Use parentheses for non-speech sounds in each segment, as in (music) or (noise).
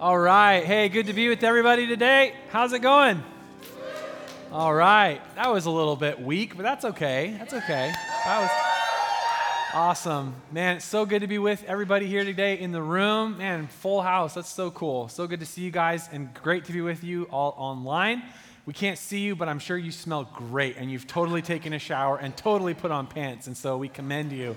All right. Hey, good to be with everybody today. How's it going? All right. That was a little bit weak, but that's okay. That's okay. That was awesome. Man, it's so good to be with everybody here today in the room. Man, full house. That's so cool. So good to see you guys and great to be with you all online. We can't see you, but I'm sure you smell great and you've totally taken a shower and totally put on pants. And so we commend you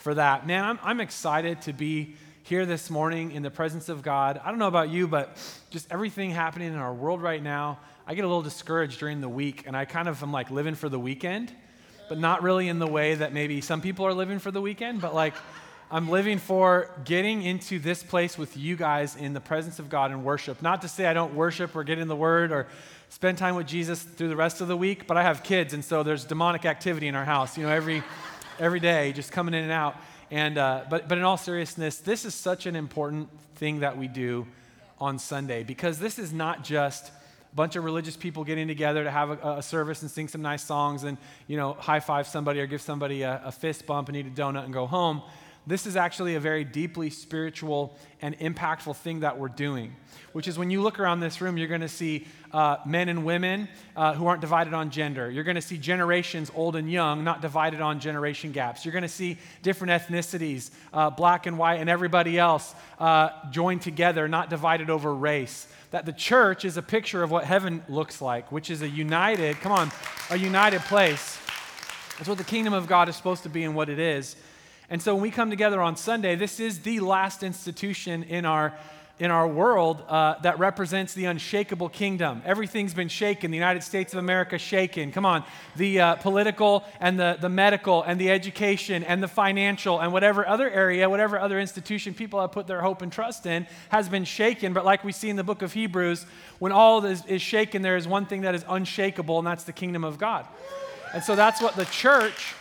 for that. Man, I'm, I'm excited to be here this morning in the presence of God. I don't know about you, but just everything happening in our world right now, I get a little discouraged during the week, and I kind of am like living for the weekend, but not really in the way that maybe some people are living for the weekend, but like I'm living for getting into this place with you guys in the presence of God and worship. Not to say I don't worship or get in the Word or spend time with Jesus through the rest of the week, but I have kids, and so there's demonic activity in our house, you know, every, every day, just coming in and out. And, uh, but, but in all seriousness, this is such an important thing that we do on Sunday because this is not just a bunch of religious people getting together to have a, a service and sing some nice songs and, you know, high five somebody or give somebody a, a fist bump and eat a donut and go home. This is actually a very deeply spiritual and impactful thing that we're doing, which is when you look around this room, you're going to see uh, men and women uh, who aren't divided on gender. You're going to see generations, old and young, not divided on generation gaps. You're going to see different ethnicities, uh, black and white, and everybody else uh, joined together, not divided over race. That the church is a picture of what heaven looks like, which is a united, come on, a united place. That's what the kingdom of God is supposed to be and what it is. And so when we come together on Sunday, this is the last institution in our in our world uh, that represents the unshakable kingdom. Everything's been shaken. The United States of America shaken. Come on. The uh, political and the, the medical and the education and the financial and whatever other area, whatever other institution people have put their hope and trust in has been shaken. But like we see in the book of Hebrews, when all is, is shaken, there is one thing that is unshakable, and that's the kingdom of God. And so that's what the church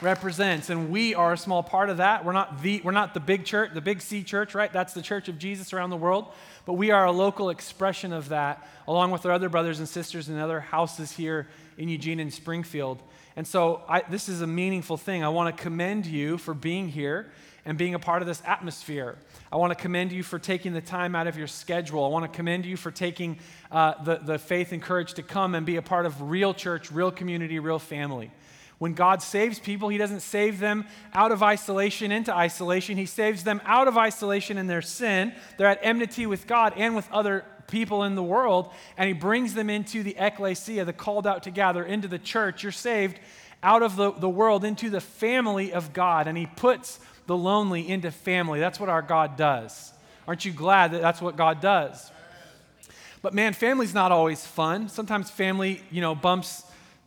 represents. And we are a small part of that. We're not the we're not the big church the big c church right? That's the church of jesus around the world. But we are a local expression of that along with our other brothers and sisters in other houses here in eugene and springfield. And so I, this is a meaningful thing. I want to commend you for being here and being a part of this atmosphere. I want to commend you for taking the time out of your schedule. I want to commend you for taking uh, the, the faith and courage to come and be a part of real church real community real family when God saves people, He doesn't save them out of isolation into isolation. He saves them out of isolation in their sin. They're at enmity with God and with other people in the world, and He brings them into the ecclesia, the called out to gather, into the church. You're saved out of the, the world into the family of God, and He puts the lonely into family. That's what our God does. Aren't you glad that that's what God does? But man, family's not always fun. Sometimes family, you know, bumps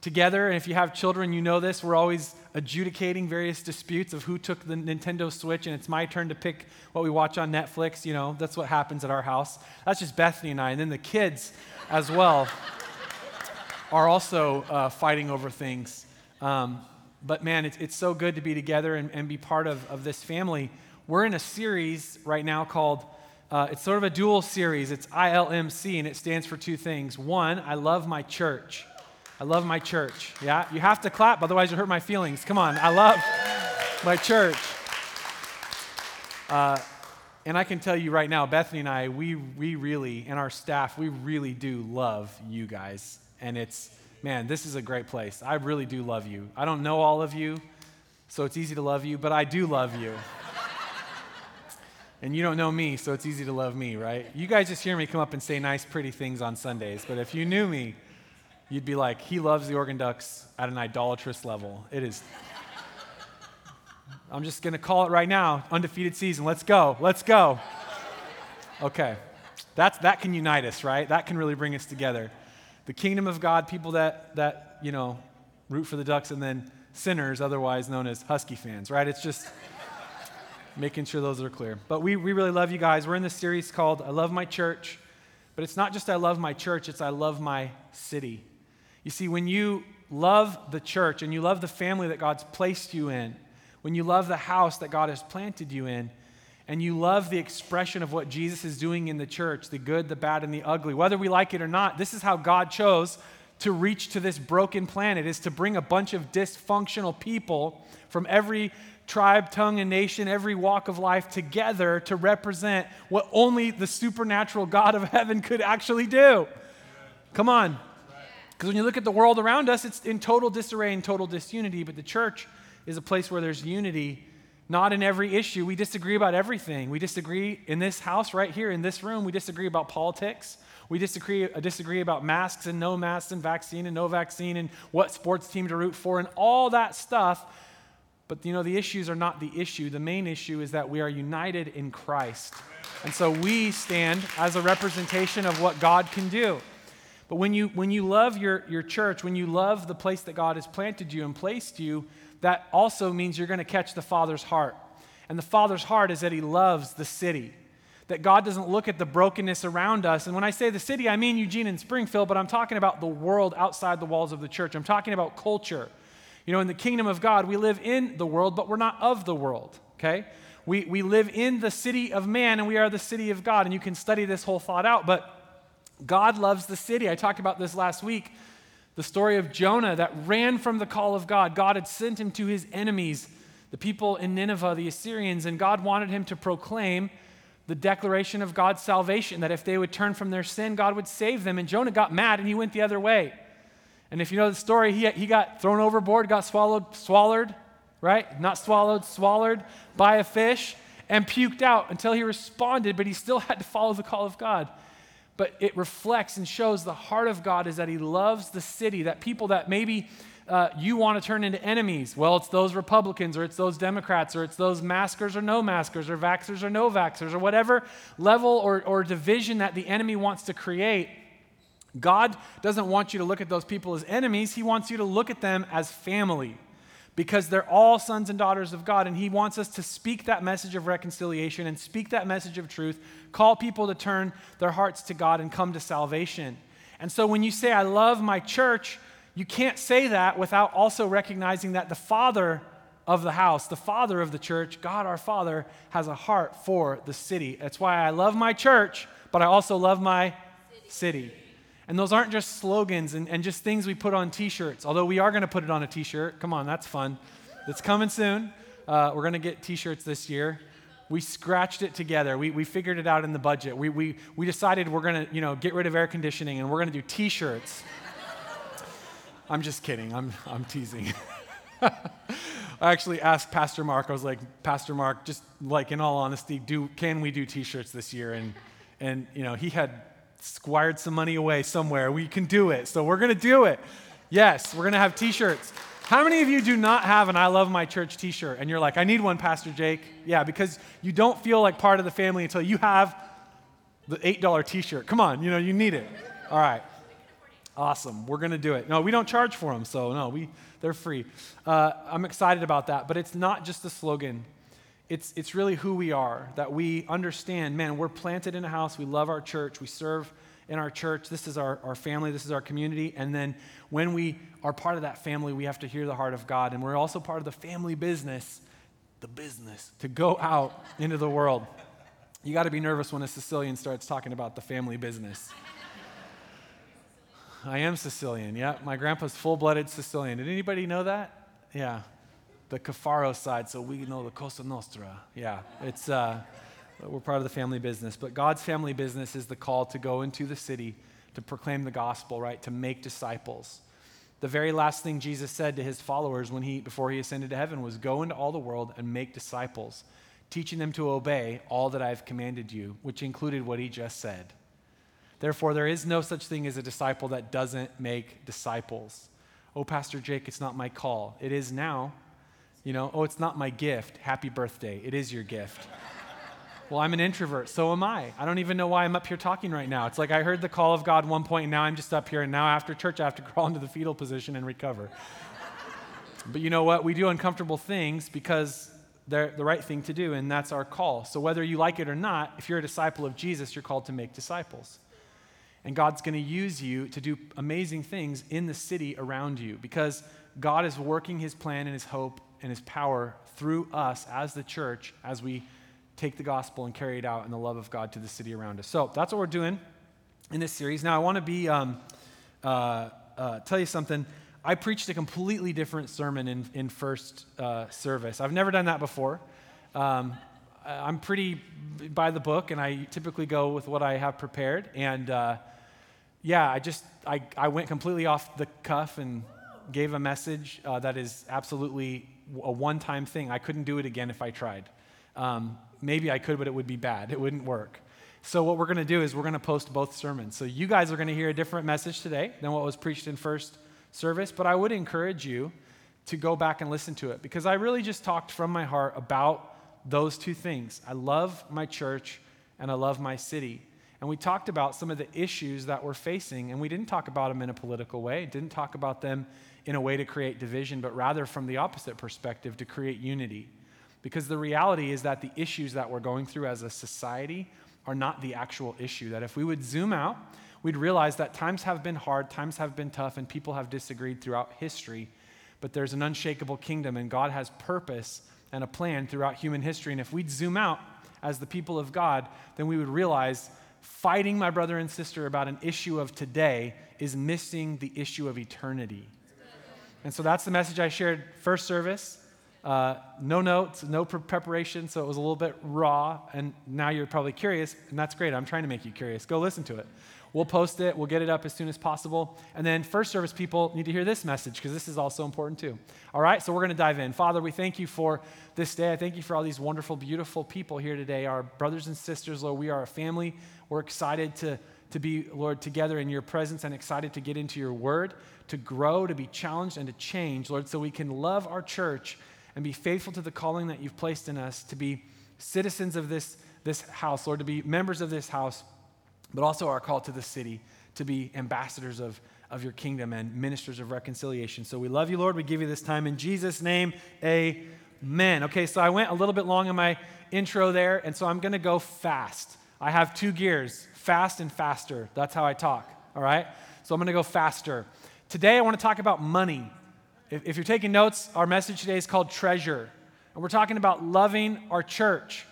together. And if you have children, you know this. We're always adjudicating various disputes of who took the Nintendo Switch, and it's my turn to pick what we watch on Netflix. You know, that's what happens at our house. That's just Bethany and I. And then the kids as well (laughs) are also uh, fighting over things. Um, but man, it's, it's so good to be together and, and be part of, of this family. We're in a series right now called, uh, it's sort of a dual series. It's ILMC, and it stands for two things. One, I love my church. I love my church. Yeah? You have to clap, otherwise, you hurt my feelings. Come on. I love my church. Uh, and I can tell you right now, Bethany and I, we, we really, and our staff, we really do love you guys. And it's, man, this is a great place. I really do love you. I don't know all of you, so it's easy to love you, but I do love you. and you don't know me, so it's easy to love me, right? You guys just hear me come up and say nice, pretty things on Sundays, but if you knew me, you'd be like, he loves the Oregon Ducks at an idolatrous level. It is. I'm just going to call it right now undefeated season. Let's go. Let's go. Okay. That's, that can unite us, right? That can really bring us together. The kingdom of God, people that, that, you know, root for the Ducks, and then sinners, otherwise known as Husky fans, right? It's just making sure those are clear. But we, we really love you guys. We're in this series called I Love My Church. But it's not just I love my church, it's I love my city. You see, when you love the church and you love the family that God's placed you in, when you love the house that God has planted you in, and you love the expression of what Jesus is doing in the church the good, the bad, and the ugly, whether we like it or not, this is how God chose to reach to this broken planet is to bring a bunch of dysfunctional people from every tribe, tongue, and nation, every walk of life together to represent what only the supernatural God of heaven could actually do. Come on. Because when you look at the world around us, it's in total disarray and total disunity, but the church is a place where there's unity, not in every issue. We disagree about everything. We disagree in this house right here, in this room, we disagree about politics. We disagree, uh, disagree about masks and no masks and vaccine and no vaccine and what sports team to root for and all that stuff. But you know, the issues are not the issue. The main issue is that we are united in Christ. And so we stand as a representation of what God can do. But when you, when you love your, your church, when you love the place that God has planted you and placed you, that also means you're going to catch the Father's heart. And the Father's heart is that He loves the city. That God doesn't look at the brokenness around us. And when I say the city, I mean Eugene and Springfield, but I'm talking about the world outside the walls of the church. I'm talking about culture. You know, in the kingdom of God, we live in the world, but we're not of the world, okay? We, we live in the city of man and we are the city of God. And you can study this whole thought out, but God loves the city. I talked about this last week. The story of Jonah that ran from the call of God. God had sent him to his enemies, the people in Nineveh, the Assyrians, and God wanted him to proclaim the declaration of God's salvation that if they would turn from their sin, God would save them. And Jonah got mad and he went the other way. And if you know the story, he, he got thrown overboard, got swallowed, swallowed, right? Not swallowed, swallowed by a fish and puked out until he responded, but he still had to follow the call of God but it reflects and shows the heart of God is that He loves the city, that people that maybe uh, you want to turn into enemies. Well, it's those Republicans or it's those Democrats or it's those maskers or no maskers or vaxxers or no vaxxers or whatever level or, or division that the enemy wants to create. God doesn't want you to look at those people as enemies, He wants you to look at them as family because they're all sons and daughters of God. And He wants us to speak that message of reconciliation and speak that message of truth, call people to turn their hearts to God and come to salvation. And so when you say, I love my church, you can't say that without also recognizing that the Father of the house, the Father of the church, God our Father, has a heart for the city. That's why I love my church, but I also love my city. city. And those aren't just slogans and, and just things we put on t shirts, although we are going to put it on a t shirt. Come on, that's fun. It's coming soon. Uh, we're going to get t shirts this year. We scratched it together. We, we figured it out in the budget. We, we, we decided we're going to you know, get rid of air conditioning and we're going to do t shirts. (laughs) I'm just kidding. I'm, I'm teasing. (laughs) I actually asked Pastor Mark, I was like, Pastor Mark, just like in all honesty, do, can we do t shirts this year? And, and you know, he had squired some money away somewhere. We can do it. So we're going to do it. Yes, we're going to have t shirts. How many of you do not have an I Love My Church t shirt? And you're like, I need one, Pastor Jake. Yeah, because you don't feel like part of the family until you have the $8 t shirt. Come on, you know, you need it. All right. Awesome. We're going to do it. No, we don't charge for them, so no, we, they're free. Uh, I'm excited about that, but it's not just a slogan it's, it's really who we are, that we understand, man, we're planted in a house, we love our church, we serve in our church, this is our, our family, this is our community. And then when we are part of that family, we have to hear the heart of God. And we're also part of the family business, the business, to go out into the world. You got to be nervous when a Sicilian starts talking about the family business. I am Sicilian, yeah. My grandpa's full blooded Sicilian. Did anybody know that? Yeah the Cafaro side, so we know the Cosa Nostra. Yeah, it's, uh, we're part of the family business. But God's family business is the call to go into the city to proclaim the gospel, right? To make disciples. The very last thing Jesus said to his followers when he, before he ascended to heaven was go into all the world and make disciples, teaching them to obey all that I've commanded you, which included what he just said. Therefore, there is no such thing as a disciple that doesn't make disciples. Oh, Pastor Jake, it's not my call. It is now. You know, oh, it's not my gift. Happy birthday. It is your gift. (laughs) well, I'm an introvert. So am I. I don't even know why I'm up here talking right now. It's like I heard the call of God one point, and now I'm just up here, and now after church, I have to (laughs) crawl into the fetal position and recover. (laughs) but you know what? We do uncomfortable things because they're the right thing to do, and that's our call. So whether you like it or not, if you're a disciple of Jesus, you're called to make disciples. And God's going to use you to do amazing things in the city around you because God is working his plan and his hope and his power through us as the church as we take the gospel and carry it out in the love of God to the city around us. So that's what we're doing in this series. Now, I want to be, um, uh, uh, tell you something. I preached a completely different sermon in, in first uh, service. I've never done that before. Um, I'm pretty by the book, and I typically go with what I have prepared. And uh, yeah, I just I, I went completely off the cuff and gave a message uh, that is absolutely a one-time thing. I couldn't do it again if I tried. Um, maybe I could, but it would be bad. It wouldn't work. So what we're going to do is we're going to post both sermons. So you guys are going to hear a different message today than what was preached in first service, but I would encourage you to go back and listen to it because I really just talked from my heart about those two things. I love my church and I love my city. And we talked about some of the issues that we're facing, and we didn't talk about them in a political way, didn't talk about them in a way to create division, but rather from the opposite perspective to create unity. Because the reality is that the issues that we're going through as a society are not the actual issue. That if we would zoom out, we'd realize that times have been hard, times have been tough, and people have disagreed throughout history. But there's an unshakable kingdom, and God has purpose and a plan throughout human history. And if we'd zoom out as the people of God, then we would realize fighting my brother and sister about an issue of today is missing the issue of eternity. And so that's the message I shared first service. Uh, no notes, no preparation, so it was a little bit raw. And now you're probably curious, and that's great. I'm trying to make you curious. Go listen to it. We'll post it, we'll get it up as soon as possible. And then, first service people need to hear this message because this is also important too. All right, so we're going to dive in. Father, we thank you for this day. I thank you for all these wonderful, beautiful people here today, our brothers and sisters. Lord, we are a family. We're excited to, to be, Lord, together in your presence and excited to get into your word, to grow, to be challenged, and to change, Lord, so we can love our church and be faithful to the calling that you've placed in us to be citizens of this, this house, Lord, to be members of this house but also our call to the city to be ambassadors of, of your kingdom and ministers of reconciliation. So we love you, Lord. We give you this time in Jesus' name. Amen. Okay, so I went a little bit long in my intro there, and so I'm going to go fast. I have two gears fast and faster. That's how I talk, all right? So I'm going to go faster. Today, I want to talk about money. If, if you're taking notes, our message today is called Treasure. And we're talking about loving our church.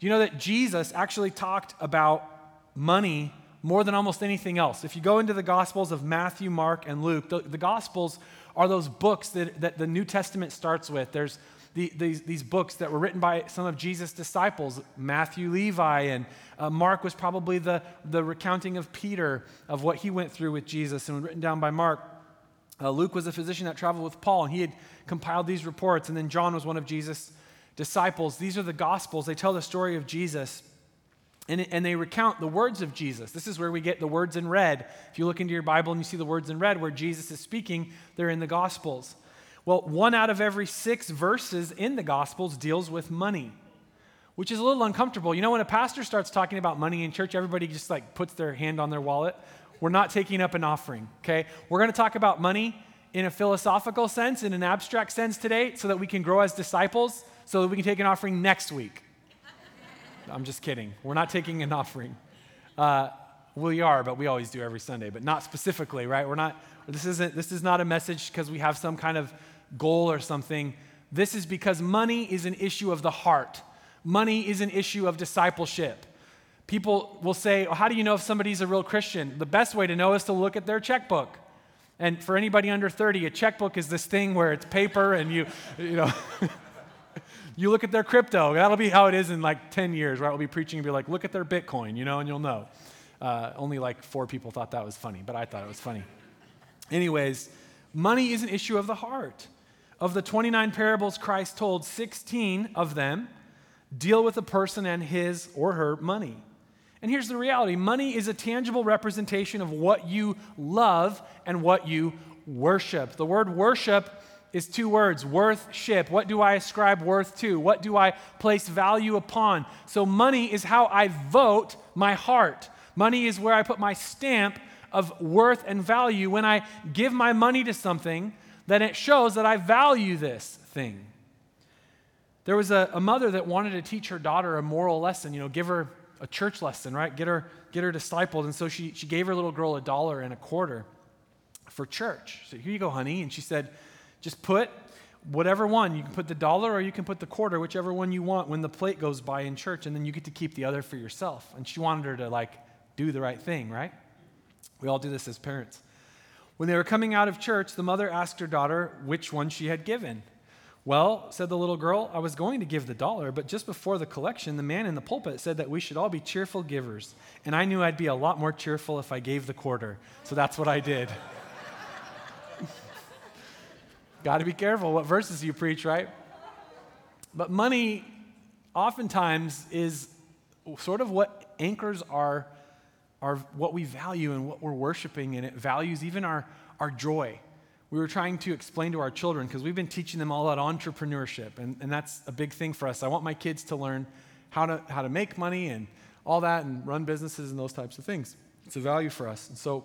You know that Jesus actually talked about money more than almost anything else. If you go into the Gospels of Matthew, Mark, and Luke, the, the Gospels are those books that, that the New Testament starts with. There's the, these, these books that were written by some of Jesus' disciples, Matthew, Levi, and uh, Mark was probably the, the recounting of Peter of what he went through with Jesus and written down by Mark. Uh, Luke was a physician that traveled with Paul, and he had compiled these reports. And then John was one of Jesus' disciples. These are the Gospels. They tell the story of Jesus. And, and they recount the words of Jesus. This is where we get the words in red. If you look into your Bible and you see the words in red where Jesus is speaking, they're in the Gospels. Well, one out of every six verses in the Gospels deals with money, which is a little uncomfortable. You know, when a pastor starts talking about money in church, everybody just like puts their hand on their wallet. We're not taking up an offering, okay? We're going to talk about money in a philosophical sense, in an abstract sense today, so that we can grow as disciples, so that we can take an offering next week. I'm just kidding. We're not taking an offering. Uh, we are, but we always do every Sunday, but not specifically, right? We're not, this isn't, this is not a message because we have some kind of goal or something. This is because money is an issue of the heart. Money is an issue of discipleship. People will say, well, How do you know if somebody's a real Christian? The best way to know is to look at their checkbook. And for anybody under 30, a checkbook is this thing where it's paper and you, you know, (laughs) You look at their crypto. That'll be how it is in like 10 years, right? We'll be preaching and be like, look at their Bitcoin, you know, and you'll know. Uh, only like four people thought that was funny, but I thought it was funny. Anyways, money is an issue of the heart. Of the 29 parables Christ told, 16 of them deal with a person and his or her money. And here's the reality money is a tangible representation of what you love and what you worship. The word worship is two words worth-ship. What do I ascribe worth to? What do I place value upon? So, money is how I vote my heart. Money is where I put my stamp of worth and value. When I give my money to something, then it shows that I value this thing. There was a, a mother that wanted to teach her daughter a moral lesson, you know, give her a church lesson, right? Get her, get her discipled. And so she, she gave her little girl a dollar and a quarter for church. So here you go, honey. And she said, just put whatever one. You can put the dollar or you can put the quarter, whichever one you want when the plate goes by in church, and then you get to keep the other for yourself. And she wanted her to like do the right thing, right? We all do this as parents. When they were coming out of church, the mother asked her daughter which one she had given. Well, said the little girl, I was going to give the dollar, but just before the collection, the man in the pulpit said that we should all be cheerful givers. And I knew I'd be a lot more cheerful if I gave the quarter. So that's what I did. (laughs) Got to be careful what verses you preach, right? But money oftentimes is sort of what anchors our, our what we value and what we're worshiping, and it values even our, our joy we were trying to explain to our children because we've been teaching them all about entrepreneurship, and, and that's a big thing for us. I want my kids to learn how to, how to make money and all that and run businesses and those types of things. It's a value for us. And so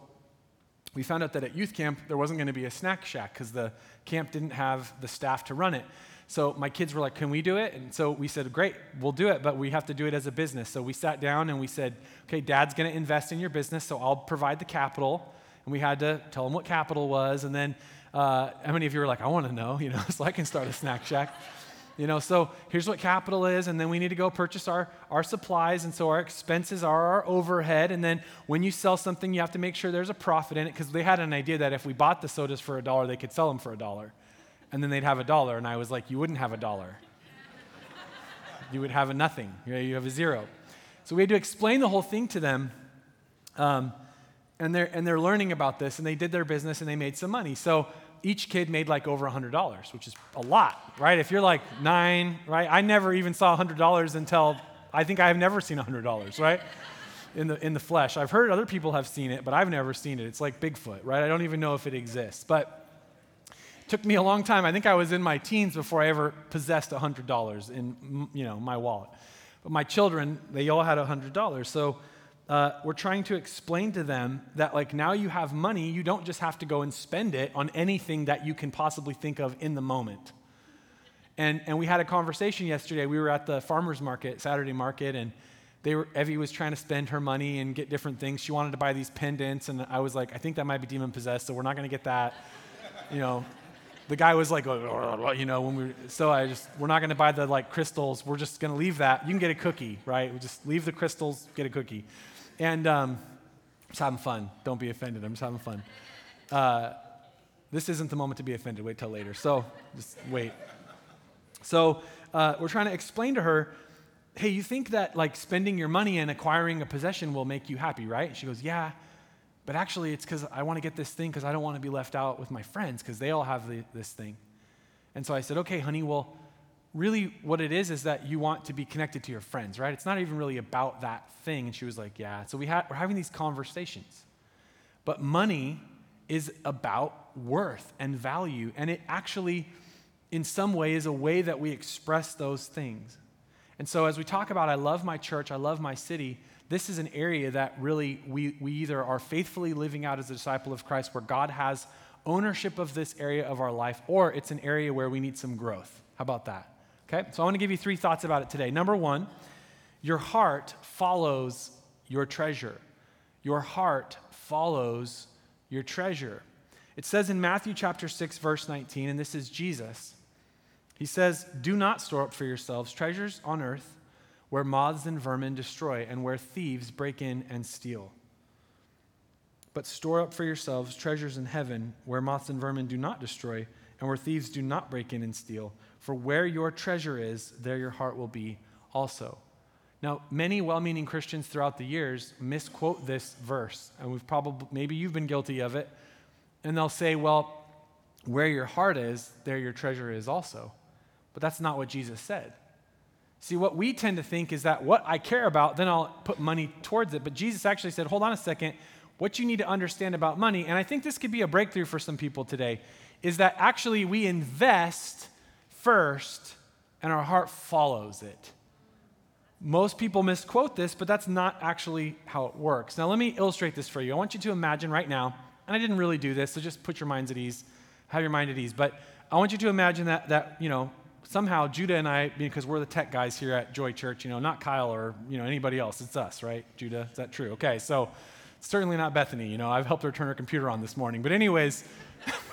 we found out that at youth camp, there wasn't going to be a snack shack because the camp didn't have the staff to run it. So my kids were like, Can we do it? And so we said, Great, we'll do it, but we have to do it as a business. So we sat down and we said, Okay, dad's going to invest in your business, so I'll provide the capital. And we had to tell them what capital was. And then uh, how many of you are like, I want to know, (laughs) you know, so I can start a snack shack? You know, so here's what capital is, and then we need to go purchase our, our supplies, and so our expenses are our overhead. And then when you sell something, you have to make sure there's a profit in it because they had an idea that if we bought the sodas for a dollar, they could sell them for a dollar. And then they'd have a dollar. And I was like, You wouldn't have a dollar. you would have a nothing. You have a zero. So we had to explain the whole thing to them. Um, and they're, and they're learning about this, and they did their business and they made some money. So each kid made like over $100, which is a lot, right? If you're like nine, right? I never even saw $100 until I think I've never seen $100, right? In the, in the flesh. I've heard other people have seen it, but I've never seen it. It's like Bigfoot, right? I don't even know if it exists. But it took me a long time. I think I was in my teens before I ever possessed $100 in, you know, my wallet. But my children, they all had $100. So uh, we're trying to explain to them that like now you have money you don't just have to go and spend it on anything that you can possibly think of in the moment and, and we had a conversation yesterday we were at the farmers market saturday market and they were, evie was trying to spend her money and get different things she wanted to buy these pendants and i was like i think that might be demon possessed so we're not going to get that (laughs) you know the guy was like, you know, when we, so I just, we're not going to buy the like crystals. We're just going to leave that. You can get a cookie, right? We just leave the crystals, get a cookie. And um, I'm just having fun. Don't be offended. I'm just having fun. Uh, this isn't the moment to be offended. Wait till later. So just wait. So uh, we're trying to explain to her, hey, you think that like spending your money and acquiring a possession will make you happy, right? She goes, yeah. But actually, it's because I want to get this thing because I don't want to be left out with my friends because they all have the, this thing. And so I said, okay, honey, well, really what it is is that you want to be connected to your friends, right? It's not even really about that thing. And she was like, yeah. So we ha- we're having these conversations. But money is about worth and value. And it actually, in some way, is a way that we express those things. And so as we talk about, I love my church, I love my city, this is an area that really we, we either are faithfully living out as a disciple of Christ where God has ownership of this area of our life, or it's an area where we need some growth. How about that? Okay, so I want to give you three thoughts about it today. Number one, your heart follows your treasure. Your heart follows your treasure. It says in Matthew chapter 6, verse 19, and this is Jesus. He says, Do not store up for yourselves treasures on earth where moths and vermin destroy and where thieves break in and steal. But store up for yourselves treasures in heaven where moths and vermin do not destroy and where thieves do not break in and steal. For where your treasure is, there your heart will be also. Now, many well meaning Christians throughout the years misquote this verse, and we've probably, maybe you've been guilty of it, and they'll say, well, where your heart is, there your treasure is also. But that's not what Jesus said. See, what we tend to think is that what I care about, then I'll put money towards it. But Jesus actually said, hold on a second. What you need to understand about money, and I think this could be a breakthrough for some people today, is that actually we invest first and our heart follows it. Most people misquote this, but that's not actually how it works. Now, let me illustrate this for you. I want you to imagine right now, and I didn't really do this, so just put your minds at ease, have your mind at ease. But I want you to imagine that, that you know, somehow Judah and I, because we're the tech guys here at Joy Church, you know, not Kyle or, you know, anybody else, it's us, right? Judah, is that true? Okay, so certainly not Bethany, you know, I've helped her turn her computer on this morning. But anyways, (laughs)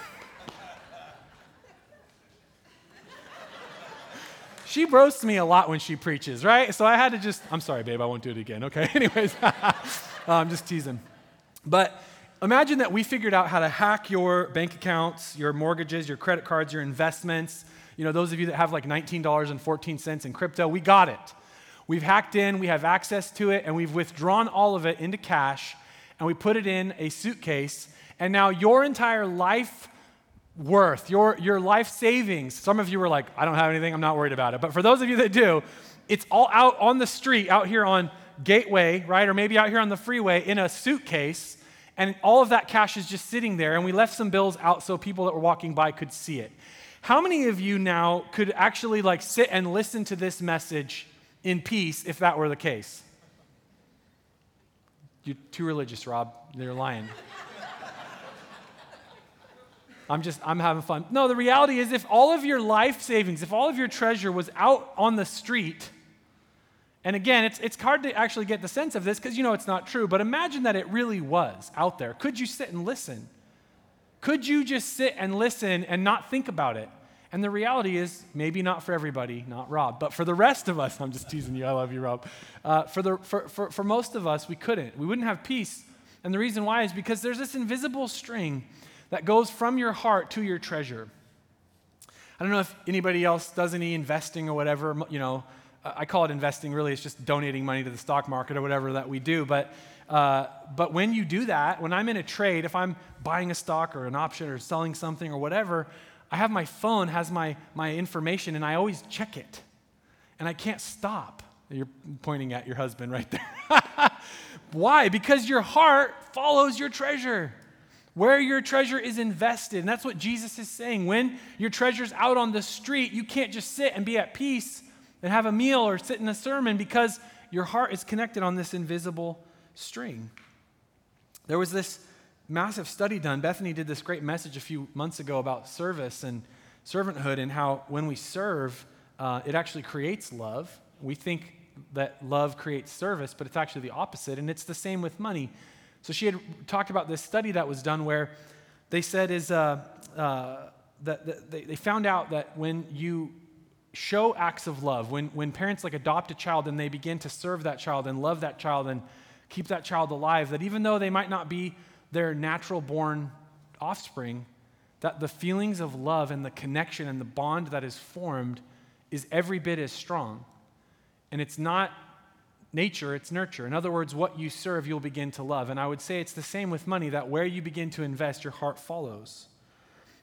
she roasts me a lot when she preaches, right? So I had to just, I'm sorry, babe, I won't do it again, okay? (laughs) Anyways, (laughs) I'm just teasing. But Imagine that we figured out how to hack your bank accounts, your mortgages, your credit cards, your investments. You know, those of you that have like $19.14 in crypto, we got it. We've hacked in, we have access to it, and we've withdrawn all of it into cash, and we put it in a suitcase. And now your entire life worth, your, your life savings, some of you were like, I don't have anything, I'm not worried about it. But for those of you that do, it's all out on the street, out here on Gateway, right? Or maybe out here on the freeway in a suitcase. And all of that cash is just sitting there. And we left some bills out so people that were walking by could see it. How many of you now could actually like sit and listen to this message in peace if that were the case? You're too religious, Rob. You're lying. I'm just, I'm having fun. No, the reality is if all of your life savings, if all of your treasure was out on the street, and again, it's, it's hard to actually get the sense of this because you know it's not true, but imagine that it really was out there. Could you sit and listen? Could you just sit and listen and not think about it? And the reality is, maybe not for everybody, not Rob, but for the rest of us, (laughs) I'm just teasing you, I love you, Rob. Uh, for, the, for, for, for most of us, we couldn't. We wouldn't have peace. And the reason why is because there's this invisible string that goes from your heart to your treasure. I don't know if anybody else does any investing or whatever, you know, I call it investing, really, it's just donating money to the stock market or whatever that we do. But, uh, but when you do that, when I'm in a trade, if I'm buying a stock or an option or selling something or whatever, I have my phone, has my, my information, and I always check it. And I can't stop. You're pointing at your husband right there. (laughs) Why? Because your heart follows your treasure. Where your treasure is invested. And that's what Jesus is saying. When your treasure's out on the street, you can't just sit and be at peace and have a meal or sit in a sermon because your heart is connected on this invisible string. There was this massive study done. Bethany did this great message a few months ago about service and servanthood and how when we serve, uh, it actually creates love. We think that love creates service, but it's actually the opposite, and it's the same with money. So she had talked about this study that was done where they said is uh, uh, that, that they, they found out that when you show acts of love. When, when parents like adopt a child and they begin to serve that child and love that child and keep that child alive, that even though they might not be their natural born offspring, that the feelings of love and the connection and the bond that is formed is every bit as strong. And it's not nature, it's nurture. In other words, what you serve, you'll begin to love. And I would say it's the same with money, that where you begin to invest, your heart follows.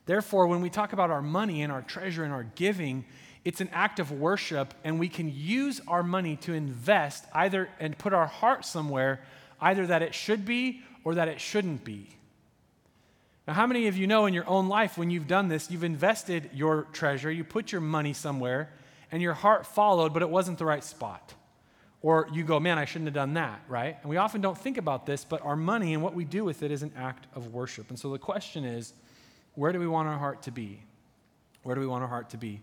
Therefore, when we talk about our money and our treasure and our giving, it's an act of worship, and we can use our money to invest either and put our heart somewhere, either that it should be or that it shouldn't be. Now, how many of you know in your own life when you've done this, you've invested your treasure, you put your money somewhere, and your heart followed, but it wasn't the right spot? Or you go, man, I shouldn't have done that, right? And we often don't think about this, but our money and what we do with it is an act of worship. And so the question is, where do we want our heart to be? Where do we want our heart to be?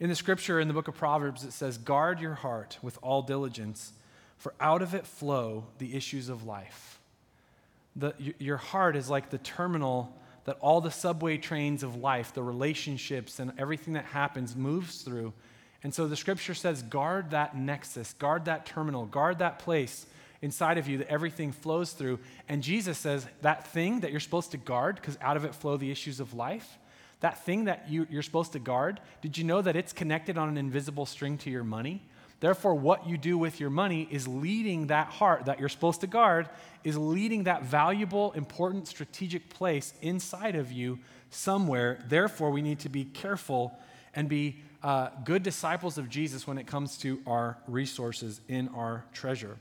In the scripture in the book of Proverbs, it says, Guard your heart with all diligence, for out of it flow the issues of life. The, your heart is like the terminal that all the subway trains of life, the relationships, and everything that happens moves through. And so the scripture says, guard that nexus, guard that terminal, guard that place inside of you that everything flows through. And Jesus says, that thing that you're supposed to guard, because out of it flow the issues of life, that thing that you, you're supposed to guard, did you know that it's connected on an invisible string to your money? Therefore, what you do with your money is leading that heart that you're supposed to guard, is leading that valuable, important, strategic place inside of you somewhere. Therefore, we need to be careful and be uh, good disciples of Jesus when it comes to our resources in our treasure.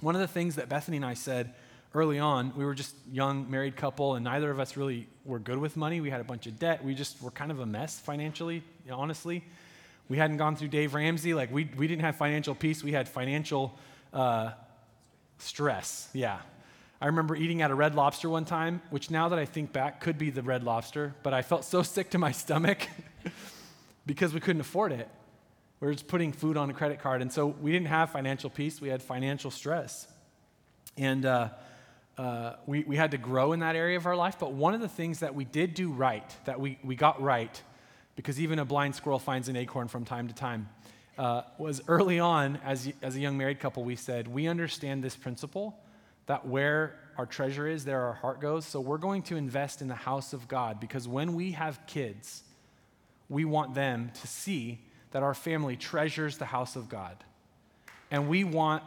One of the things that Bethany and I said early on, we were just young married couple, and neither of us really were good with money. We had a bunch of debt. We just were kind of a mess financially, honestly. We hadn't gone through Dave Ramsey. Like, we, we didn't have financial peace. We had financial uh, stress. Yeah. I remember eating at a Red Lobster one time, which now that I think back could be the Red Lobster, but I felt so (laughs) sick to my stomach (laughs) because we couldn't afford it. We were just putting food on a credit card. And so we didn't have financial peace, we had financial stress. And, uh, uh, we, we had to grow in that area of our life. But one of the things that we did do right, that we, we got right, because even a blind squirrel finds an acorn from time to time, uh, was early on, as, as a young married couple, we said, we understand this principle that where our treasure is, there our heart goes. So we're going to invest in the house of God because when we have kids, we want them to see that our family treasures the house of God. And we want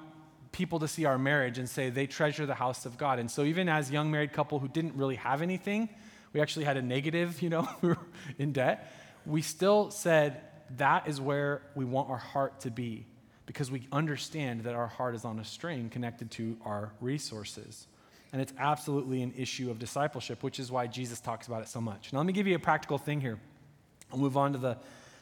people to see our marriage and say they treasure the house of God. And so even as young married couple who didn't really have anything, we actually had a negative, (laughs) you know, in debt. We still said that is where we want our heart to be because we understand that our heart is on a string connected to our resources. And it's absolutely an issue of discipleship, which is why Jesus talks about it so much. Now, let me give you a practical thing here. I'll move on to the,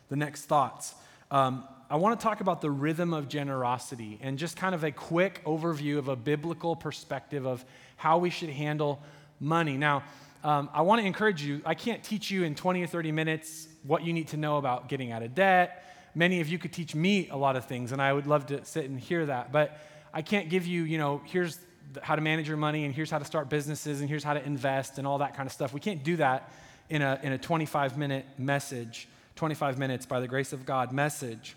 the next thoughts. Um, I want to talk about the rhythm of generosity and just kind of a quick overview of a biblical perspective of how we should handle money. Now, um, I want to encourage you, I can't teach you in 20 or 30 minutes what you need to know about getting out of debt. Many of you could teach me a lot of things, and I would love to sit and hear that. But I can't give you, you know, here's how to manage your money, and here's how to start businesses, and here's how to invest, and all that kind of stuff. We can't do that in a, in a 25 minute message, 25 minutes by the grace of God message.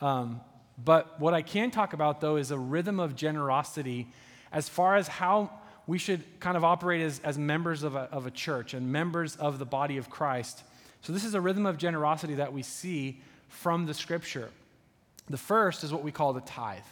Um, but what I can talk about, though, is a rhythm of generosity as far as how we should kind of operate as, as members of a, of a church and members of the body of Christ. So, this is a rhythm of generosity that we see from the scripture. The first is what we call the tithe.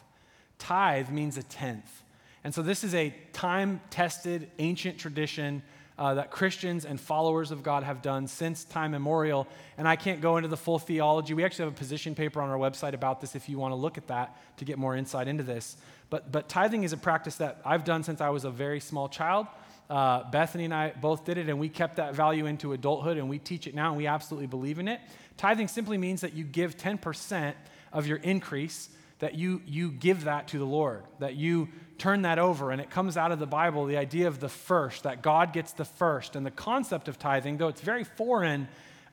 Tithe means a tenth. And so, this is a time tested, ancient tradition uh, that Christians and followers of God have done since time immemorial. And I can't go into the full theology. We actually have a position paper on our website about this if you want to look at that to get more insight into this. But, but tithing is a practice that I've done since I was a very small child. Uh, Bethany and I both did it, and we kept that value into adulthood, and we teach it now, and we absolutely believe in it. Tithing simply means that you give 10% of your increase, that you, you give that to the Lord, that you turn that over. And it comes out of the Bible, the idea of the first, that God gets the first. And the concept of tithing, though it's very foreign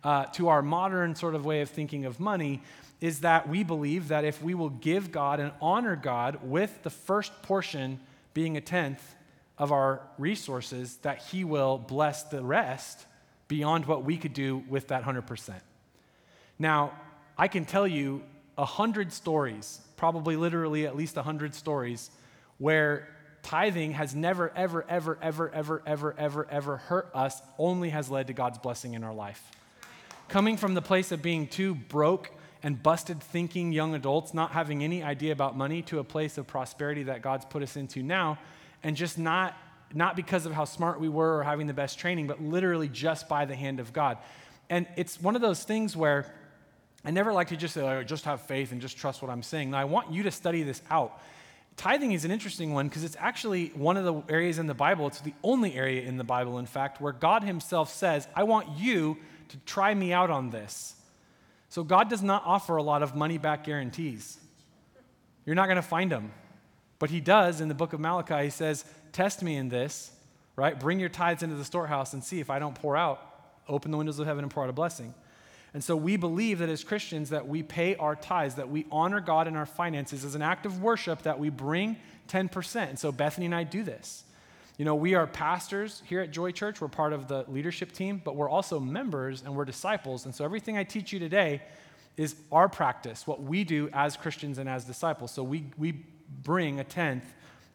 uh, to our modern sort of way of thinking of money, is that we believe that if we will give God and honor God with the first portion being a tenth of our resources, that He will bless the rest beyond what we could do with that 100%. Now, I can tell you a hundred stories, probably literally at least a hundred stories, where tithing has never, ever, ever, ever, ever, ever, ever, ever hurt us, only has led to God's blessing in our life. Coming from the place of being too broke and busted thinking young adults, not having any idea about money, to a place of prosperity that God's put us into now, and just not, not because of how smart we were or having the best training, but literally just by the hand of God. And it's one of those things where I never like to just say, oh, just have faith and just trust what I'm saying. Now, I want you to study this out. Tithing is an interesting one because it's actually one of the areas in the Bible, it's the only area in the Bible, in fact, where God Himself says, I want you to try me out on this. So God does not offer a lot of money back guarantees. You're not going to find them. But he does in the book of Malachi. He says, Test me in this, right? Bring your tithes into the storehouse and see if I don't pour out, open the windows of heaven and pour out a blessing. And so we believe that as Christians that we pay our tithes, that we honor God in our finances as an act of worship, that we bring 10%. And so Bethany and I do this. You know, we are pastors here at Joy Church. We're part of the leadership team, but we're also members and we're disciples. And so everything I teach you today is our practice, what we do as Christians and as disciples. So we, we bring a tenth,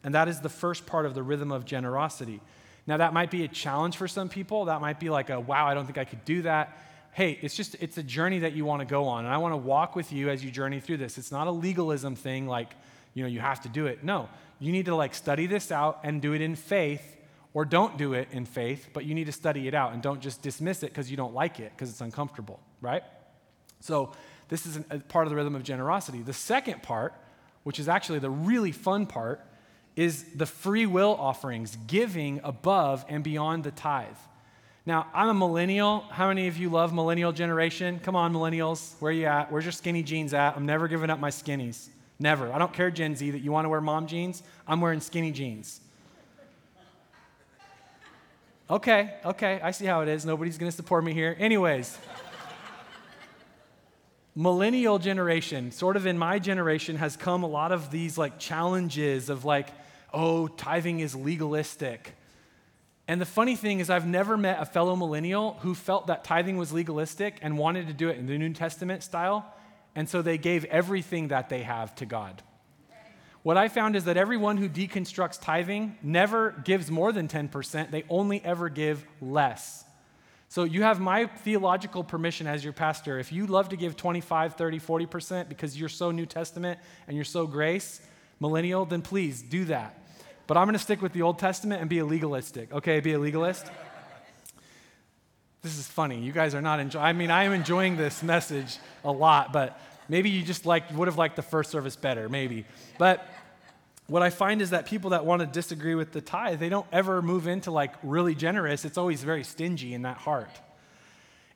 and that is the first part of the rhythm of generosity. Now, that might be a challenge for some people. That might be like a, wow, I don't think I could do that. Hey, it's just, it's a journey that you want to go on. And I want to walk with you as you journey through this. It's not a legalism thing like, you know, you have to do it. No, you need to like study this out and do it in faith or don't do it in faith, but you need to study it out and don't just dismiss it because you don't like it because it's uncomfortable, right? So, this is a part of the rhythm of generosity. The second part, which is actually the really fun part, is the free will offerings, giving above and beyond the tithe. Now, I'm a millennial. How many of you love millennial generation? Come on, millennials. Where you at? Where's your skinny jeans at? I'm never giving up my skinnies. Never. I don't care, Gen Z, that you want to wear mom jeans. I'm wearing skinny jeans. Okay, okay, I see how it is. Nobody's going to support me here. Anyways, millennial generation, sort of in my generation, has come a lot of these like challenges of like, oh, tithing is legalistic. And the funny thing is, I've never met a fellow millennial who felt that tithing was legalistic and wanted to do it in the New Testament style and so they gave everything that they have to God. what I found is that everyone who deconstructs tithing never gives more than 10%, they only ever give less. So you have my theological permission as your pastor. If you love to give 25, 30, 40% because you're so New Testament and you're so grace, millennial, then please do that. But I'm going to stick with the Old Testament and be a legalistic. Okay, be a legalist. This is funny. You guys are not enjoying. I mean, I am enjoying this message a lot, but maybe you just like would have liked the first service better, maybe. But what I find is that people that want to disagree with the tithe, they don't ever move into like really generous. It's always very stingy in that heart.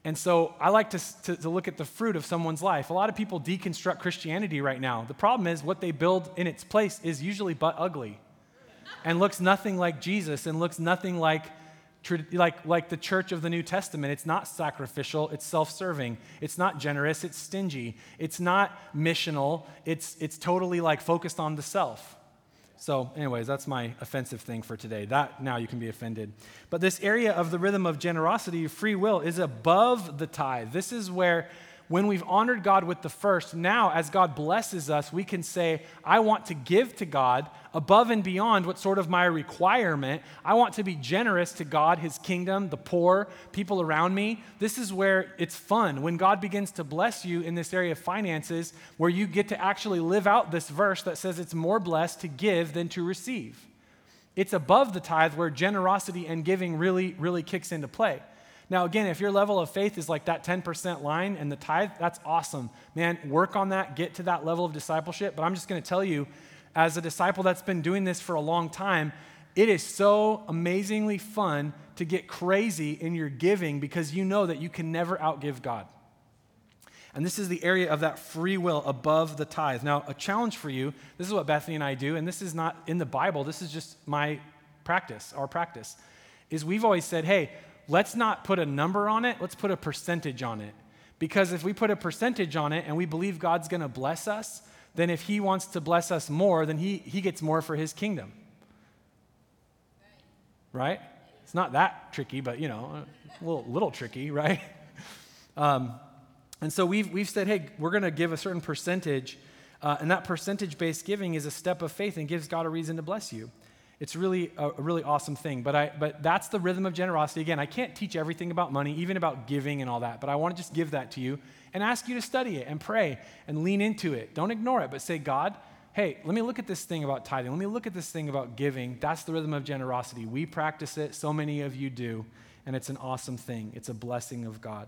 And so I like to, to, to, look at the fruit of someone's life. A lot of people deconstruct Christianity right now. The problem is what they build in its place is usually but ugly and looks nothing like Jesus and looks nothing like, like, like the church of the New Testament. It's not sacrificial, it's self serving. It's not generous, it's stingy. It's not missional, it's, it's totally like focused on the self. So, anyways, that's my offensive thing for today. That now you can be offended. But this area of the rhythm of generosity, free will, is above the tithe. This is where when we've honored God with the first, now as God blesses us, we can say, I want to give to God above and beyond what's sort of my requirement. I want to be generous to God, His kingdom, the poor, people around me. This is where it's fun. When God begins to bless you in this area of finances, where you get to actually live out this verse that says it's more blessed to give than to receive. It's above the tithe where generosity and giving really, really kicks into play. Now, again, if your level of faith is like that 10% line and the tithe, that's awesome. Man, work on that, get to that level of discipleship. But I'm just going to tell you, as a disciple that's been doing this for a long time, it is so amazingly fun to get crazy in your giving because you know that you can never outgive God. And this is the area of that free will above the tithe. Now, a challenge for you this is what Bethany and I do, and this is not in the Bible, this is just my practice, our practice, is we've always said, hey, let's not put a number on it, let's put a percentage on it. Because if we put a percentage on it and we believe God's going to bless us, then if He wants to bless us more, then He, he gets more for His kingdom. Right? It's not that tricky, but you know, a little, little tricky, right? (laughs) Um, and so we've, we've said, hey, we're going to give a certain percentage, uh, and that percentage based giving is a step of faith and gives God a reason to bless you. It's really a, a, really awesome thing. But, I, but that's the rhythm of generosity. Again, I can't teach everything about money, even about giving and all that, but I want to just give that to you and ask you to study it and pray and lean into it. Don't ignore it, but say, God, hey, let me look at this thing about tithing. Let me look at this thing about giving. That's the rhythm of generosity. We practice it, so many of you do, and it's an awesome thing. It's a blessing of God.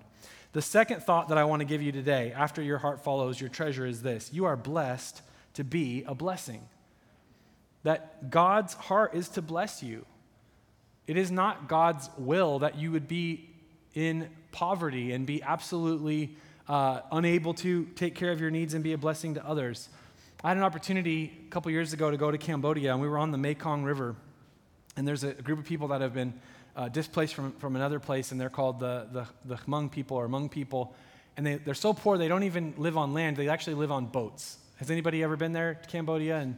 The second thought that I want to give you today, after your heart follows your treasure, is this you are blessed to be a blessing that God's heart is to bless you. It is not God's will that you would be in poverty and be absolutely uh, unable to take care of your needs and be a blessing to others. I had an opportunity a couple years ago to go to Cambodia, and we were on the Mekong River. And there's a, group of people that have been uh, displaced from, from another place, and they're called the, the, the Hmong people or Hmong people. And they, they're so poor, they don't even live on land, they actually live on boats. Has anybody ever been there to Cambodia? And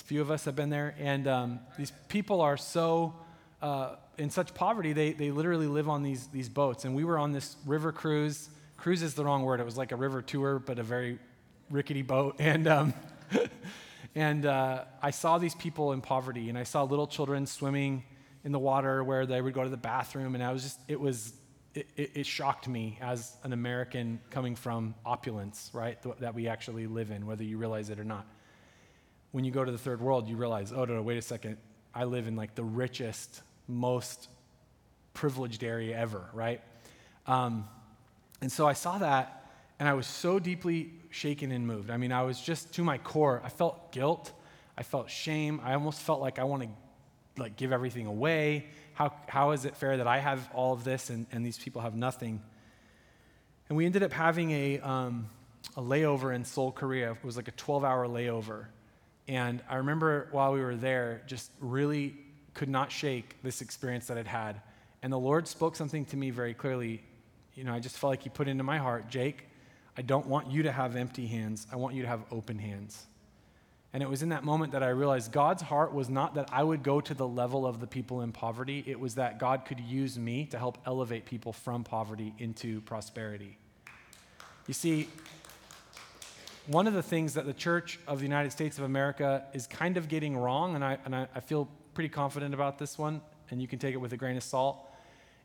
a few of us have been there, and um, these people are so uh, in such poverty, they, they literally live on these, these boats. And we were on this river cruise. Cruise is the wrong word. It was like a river tour, but a very rickety boat. (laughs) And, um, and uh, I saw these people in poverty, and I saw little children swimming in the water where they would go to the bathroom. And I was just, it was, it, it, it shocked me as an American coming from opulence, right, that we actually live in, whether you realize it or not when you go to the third world, you realize, oh, no, no, wait a second. I live in like the richest, most privileged area ever, right? Um, and so I saw that, and I was so deeply shaken and moved. I mean, I was just to my core. I felt guilt. I felt shame. I almost felt like I want to like give everything away. How, how is it fair that I have all of this and, and these people have nothing? And we ended up having a, um, a layover in Seoul, Korea. It was like a 12 hour layover. And I remember while we were there, just really could not shake this experience that I'd had. And the Lord spoke something to me very clearly. You know, I just felt like He put into my heart, Jake, I don't want you to have empty hands. I want you to have open hands. And it was in that moment that I realized God's heart was not that I would go to the level of the people in poverty, it was that God could use me to help elevate people from poverty into prosperity. You see, one of the things that the Church of the United States of America is kind of getting wrong, and I, and I, I feel pretty confident about this one, and you can take it with a grain of salt,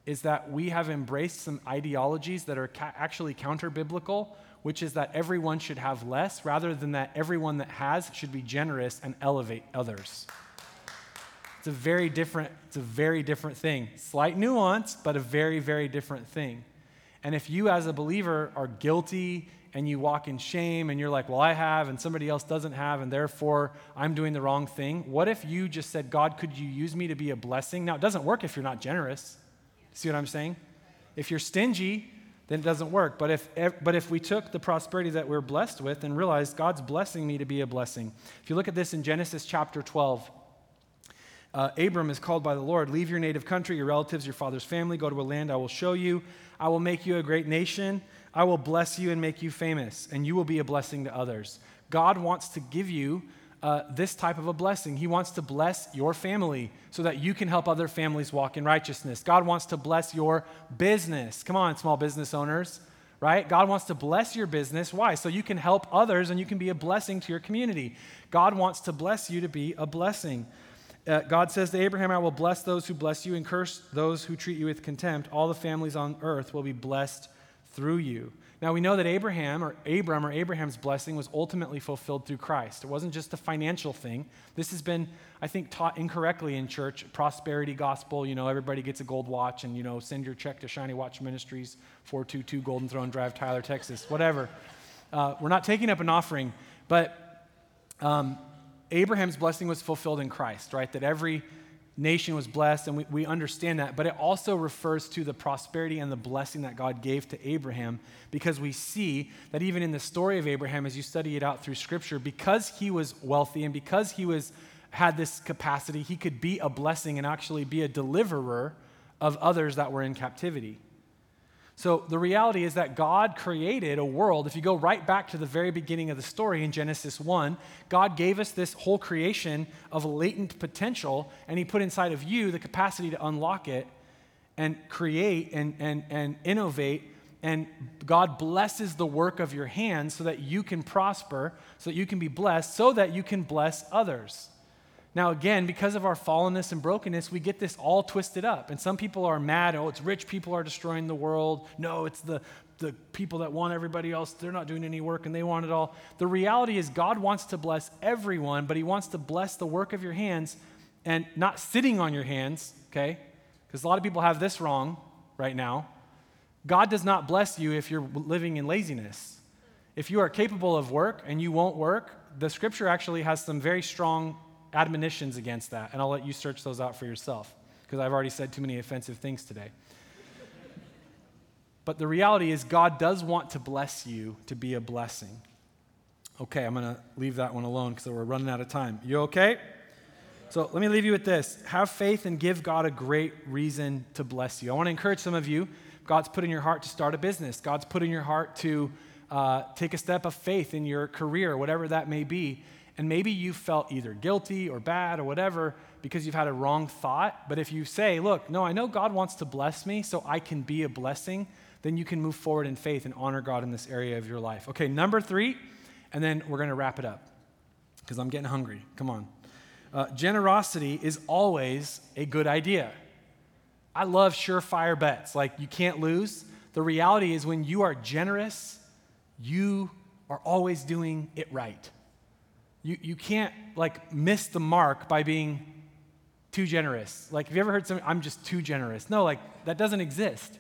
is that we have embraced some ideologies that are ca- actually counter biblical, which is that everyone should have less rather than that everyone that has should be generous and elevate others. It's a very different, it's a very different thing. Slight nuance, but a very, very different thing. And if you as a believer are guilty and you walk in shame and you're like, well, I have and somebody else doesn't have, and therefore I'm doing the wrong thing, what if you just said, God, could you use me to be a blessing? Now, it doesn't work if you're not generous. See what I'm saying? If you're stingy, then it doesn't work. But if, but if we took the prosperity that we're blessed with and realized God's blessing me to be a blessing. If you look at this in Genesis chapter 12, uh, Abram is called by the Lord Leave your native country, your relatives, your father's family, go to a land I will show you. I will make you a great nation. I will bless you and make you famous, and you will be a blessing to others. God wants to give you uh, this type of a blessing. He wants to bless your family so that you can help other families walk in righteousness. God wants to bless your business. Come on, small business owners, right? God wants to bless your business. Why? So you can help others and you can be a blessing to your community. God wants to bless you to be a blessing. Uh, God says to Abraham, I will bless those who bless you and curse those who treat you with contempt. All the families on earth will be blessed through you. Now we know that Abraham or Abram or Abraham's blessing was ultimately fulfilled through Christ. It wasn't just a financial thing. This has been, I think, taught incorrectly in church. Prosperity gospel, you know, everybody gets a gold watch and, you know, send your check to Shiny Watch Ministries, 422 Golden Throne Drive, Tyler, Texas, whatever. Uh, we're not taking up an offering, but um, Abraham's blessing was fulfilled in Christ, right? That every nation was blessed, and we, we understand that. But it also refers to the prosperity and the blessing that God gave to Abraham because we see that even in the story of Abraham, as you study it out through Scripture, because he was wealthy and because he was had this capacity, he could be a blessing and actually be a deliverer of others that were in captivity. So the reality is that God created a world. If you go right back to the very beginning of the story in Genesis 1, God gave us this whole creation of latent potential, and He put inside of you the capacity to unlock it and create and, and, and innovate. And God blesses the work of your hands so that you can prosper, so that you can be blessed, so that you can bless others. Now, again, because of our fallenness and brokenness, we get this all twisted up. And some people are mad, oh, it's rich people are destroying the world. No, it's the, the people that want everybody else, they're not doing any work and they want it all. The reality is, God wants to bless everyone, but He wants to bless the work of your hands and not sitting on your hands, okay? Because a lot of people have this wrong right now. God does not bless you if you're living in laziness. If you are capable of work and you won't work, the scripture actually has some very strong admonitions against that, and I'll let you search those out for yourself because I've already said too many offensive things today. But the reality is, God does want to bless you to be a blessing. Okay, I'm going to leave that one alone because we're running out of time. You okay? So let me leave you with this have faith and give God a great reason to bless you. I want to encourage some of you. God's put in your heart to start a business, God's put in your heart to uh, take a step of faith in your career, whatever that may be. And maybe you felt either guilty or bad or whatever because you've had a wrong thought. But if you say, look, no, I know God wants to bless me so I can be a blessing, then you can move forward in faith and honor God in this area of your life. Okay, number three, and then we're going to wrap it up because I'm getting hungry. Come on. Uh, generosity is always a good idea. I love surefire bets, like you can't lose. The reality is, when you are generous, you are always doing it right. You, you can't like miss the mark by being too generous. Like, have you ever heard something, I'm just too generous? No, like, that doesn't exist.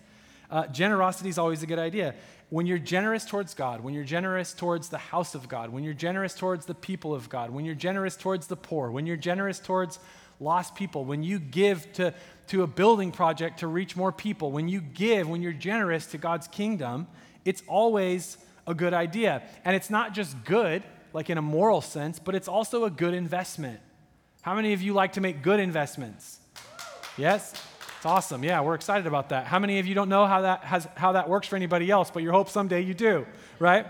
Uh, generosity is always a good idea. When you're generous towards God, when you're generous towards the house of God, when you're generous towards the people of God, when you're generous towards the poor, when you're generous towards lost people, when you give to, to a building project to reach more people, when you give, when you're generous to God's kingdom, it's always a good idea. And it's not just good, like in a moral sense, but it's also a good investment. How many of you like to make good investments? Yes? It's awesome. Yeah, we're excited about that. How many of you don't know how that, has, how that works for anybody else, but you hope someday you do, right?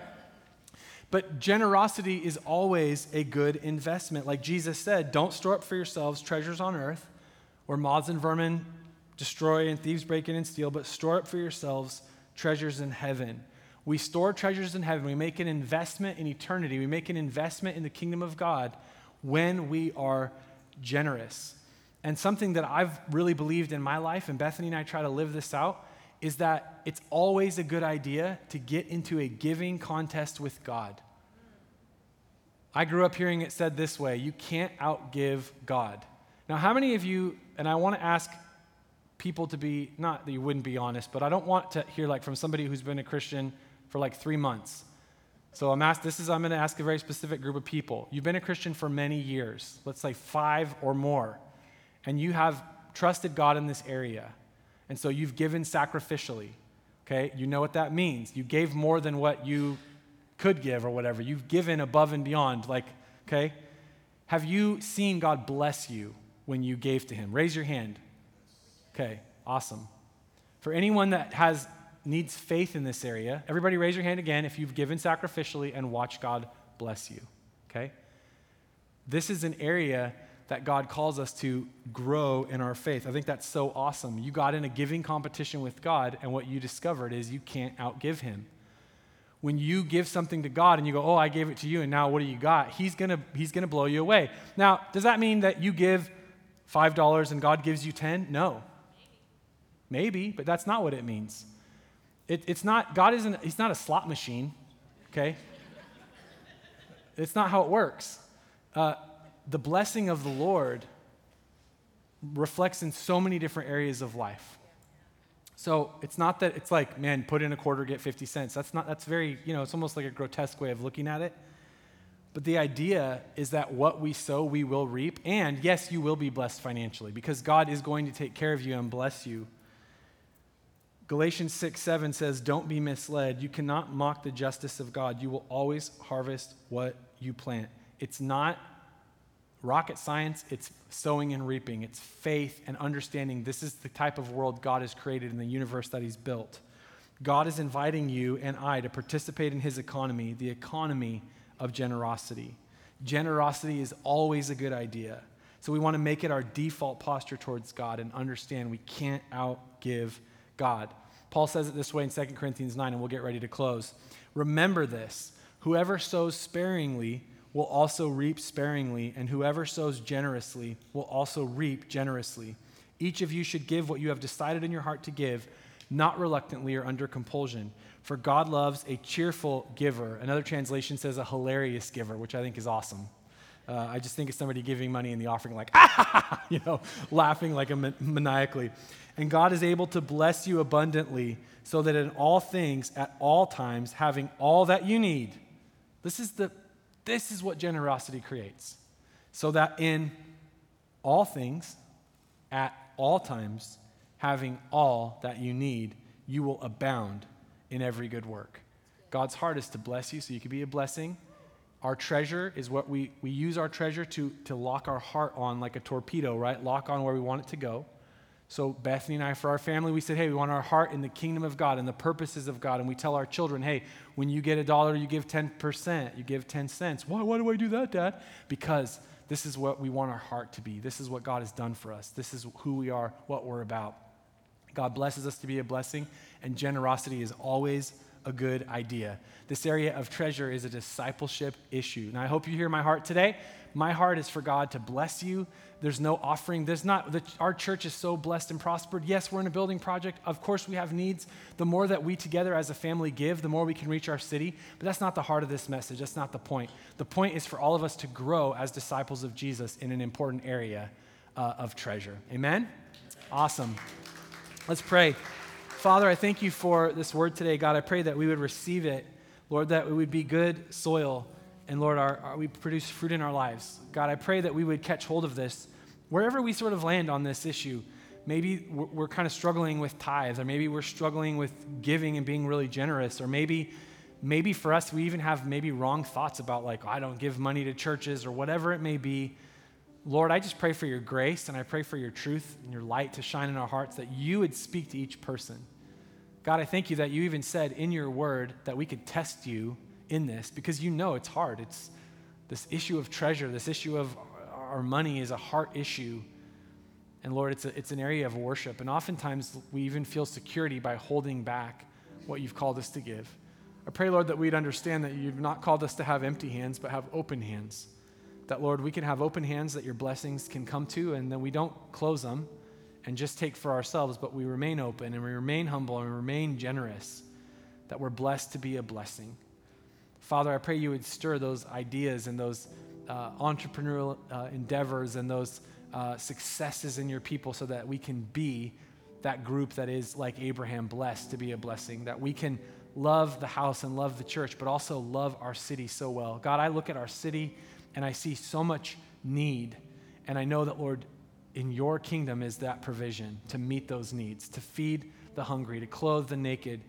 But generosity is always a good investment. Like Jesus said, don't store up for yourselves treasures on earth where moths and vermin destroy and thieves break in and steal, but store up for yourselves treasures in heaven We store treasures in heaven. We make an investment in eternity. We make an investment in the kingdom of God when we are generous. And something that I've really believed in my life, and Bethany and I try to live this out, is that it's always a good idea to get into a giving contest with God. I grew up hearing it said this way you can't outgive God. Now, how many of you, and I want to ask people to be, not that you wouldn't be honest, but I don't want to hear like from somebody who's been a Christian for like three months. So I'm asked, this is, I'm going to ask a very specific group of people. You've been a Christian for many years, let's say five or more, and you have trusted God in this area. And so you've given sacrificially. Okay? You know what that means. You gave more than what you could give or whatever. You've given above and beyond. Like, okay? Have you seen God bless you when you gave to Him? Raise your hand. Okay, awesome. For anyone that has needs faith in this area, everybody raise your hand again if you've given sacrificially and watch God bless you. Okay? This is an area that God calls us to grow in our faith. I think that's so awesome. You got in a giving competition with God, and what you discovered is you can't outgive Him. When you give something to God and you go, Oh, I gave it to you, and now what do you got? He's gonna, he's gonna blow you away. Now, does that mean that you give $5 and God gives you 10? No. Maybe, but that's not what it means. It, it's not, God isn't, He's not a slot machine, okay? it's not how it works. Uh, the blessing of the Lord reflects in so many different areas of life. So it's not that it's like, man, put in a quarter, get 50 cents. That's not, that's very, you know, it's almost like a grotesque way of looking at it. But the idea is that what we sow, we will reap. And yes, you will be blessed financially because God is going to take care of you and bless you. Galatians 6 7 says, Don't be misled. You cannot mock the justice of God. You will always harvest what you plant. It's not rocket science, it's sowing and reaping. It's faith and understanding this is the type of world God has created in the universe that He's built. God is inviting you and I to participate in His economy, the economy of generosity. Generosity is always a good idea. So we want to make it our default posture towards God and understand we can't outgive God. Paul says it this way in 2 Corinthians 9, and we'll get ready to close. Remember this whoever sows sparingly will also reap sparingly, and whoever sows generously will also reap generously. Each of you should give what you have decided in your heart to give, not reluctantly or under compulsion. For God loves a cheerful giver. Another translation says a hilarious giver, which I think is awesome. Uh, I just think of somebody giving money in the offering, like, (laughs) ah, you know, laughing like a maniacally. And God is able to bless you abundantly, so that in all things, at all times, having all that you need. This is the this is what generosity creates. So that in all things, at all times, having all that you need, you will abound in every good work. God's heart is to bless you so you can be a blessing. Our treasure is what we, we use our treasure to, to lock our heart on like a torpedo, right? Lock on where we want it to go. So, Bethany and I, for our family, we said, hey, we want our heart in the kingdom of God and the purposes of God. And we tell our children, hey, when you get a dollar, you give 10%, you give 10 cents. Why, why do I do that, Dad? Because this is what we want our heart to be. This is what God has done for us. This is who we are, what we're about. God blesses us to be a blessing, and generosity is always a good idea. This area of treasure is a discipleship issue. And I hope you hear my heart today. My heart is for God to bless you. There's no offering. There's not, the, our church is so blessed and prospered. Yes, we're in a building project. Of course, we have needs. The more that we together as a family give, the more we can reach our city. But that's not the heart of this message. That's not the point. The point is for all of us to grow as disciples of Jesus in an important area uh, of treasure. Amen? Awesome. Let's pray. Father, I thank you for this word today. God, I pray that we would receive it. Lord, that it would be good soil and Lord, our, our, we produce fruit in our lives. God, I pray that we would catch hold of this wherever we sort of land on this issue. Maybe we're, we're kind of struggling with tithes, or maybe we're struggling with giving and being really generous, or maybe maybe for us we even have maybe wrong thoughts about like oh, I don't give money to churches or whatever it may be. Lord, I just pray for your grace and I pray for your truth and your light to shine in our hearts that you would speak to each person. God, I thank you that you even said in your word that we could test you in this because you know it's hard. It's this issue of treasure, this issue of our money is a heart issue. And Lord, it's, a, it's an area of worship. And oftentimes we even feel security by holding back what you've called us to give. I pray, Lord, that we'd understand that you've not called us to have empty hands, but have open hands. That, Lord, we can have open hands that your blessings can come to, and then we don't close them and just take for ourselves, but we remain open and we remain humble and we remain generous, that we're blessed to be a blessing. Father, I pray you would stir those ideas and those uh, entrepreneurial uh, endeavors and those uh, successes in your people so that we can be that group that is like Abraham, blessed to be a blessing, that we can love the house and love the church, but also love our city so well. God, I look at our city and I see so much need. And I know that, Lord, in your kingdom is that provision to meet those needs, to feed the hungry, to clothe the naked,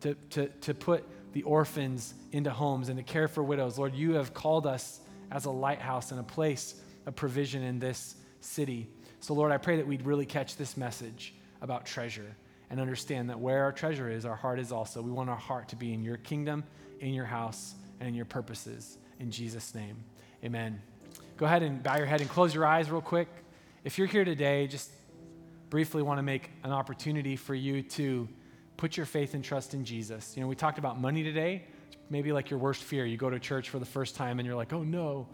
to, to, to put the orphans into homes, and to care for widows. Lord, you have called us as a lighthouse and a place of provision in this city. So, Lord, I pray that we'd really catch this message about treasure and understand that where our treasure is, our heart is also. We want our heart to be in your kingdom, in your house, and in your purposes. In Jesus' name, amen. Go ahead and bow your head and close your eyes real quick. If you're here today, just briefly want to make an opportunity for you to put your faith and trust in Jesus. You know, we talked about money today. Maybe like your worst fear. You go to church for the first time and you're like, oh no,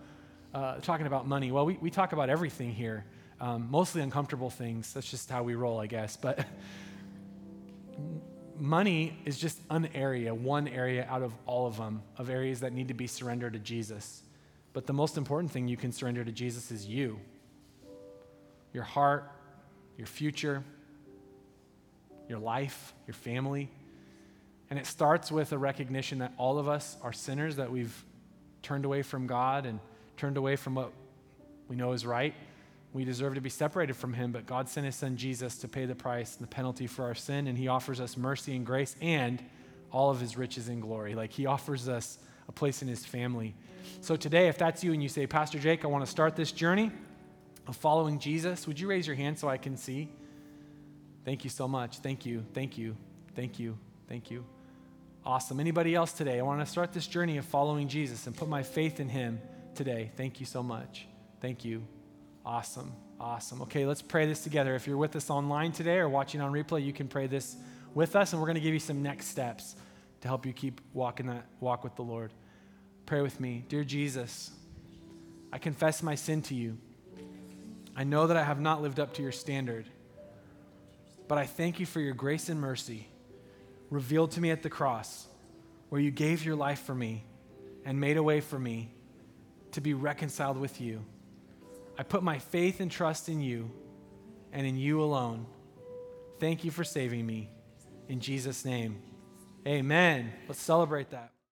uh, talking about money. Well, we, we talk about everything here, um, mostly uncomfortable things. That's just how we roll, I guess. But (laughs) money is just an area, one area out of all of them, of areas that need to be surrendered to Jesus. But the most important thing you can surrender to Jesus is you your heart, your future, your life, your family. And it starts with a recognition that all of us are sinners, that we've turned away from God and turned away from what we know is right. We deserve to be separated from Him, but God sent His Son Jesus to pay the price and the penalty for our sin, and He offers us mercy and grace and all of His riches and glory. Like He offers us a place in His family. So today, if that's you and you say, Pastor Jake, I want to start this journey of following Jesus, would you raise your hand so I can see? Thank you so much. Thank you. Thank you. Thank you. Thank you. Awesome. Anybody else today? I want to start this journey of following Jesus and put my faith in Him today. Thank you so much. Thank you. Awesome. Awesome. Okay, let's pray this together. If you're with us online today or watching on replay, you can pray this with us, and we're going to give you some next steps to help you keep walking that walk with the Lord. Pray with me. Dear Jesus, I confess my sin to you. I know that I have not lived up to your standard, but I thank you for your grace and mercy revealed to me at the cross, where you gave your life for me and made a way for me to be reconciled with you. I put my faith and trust in you and in you alone. Thank you for saving me. In Jesus' name, amen. Let's celebrate that.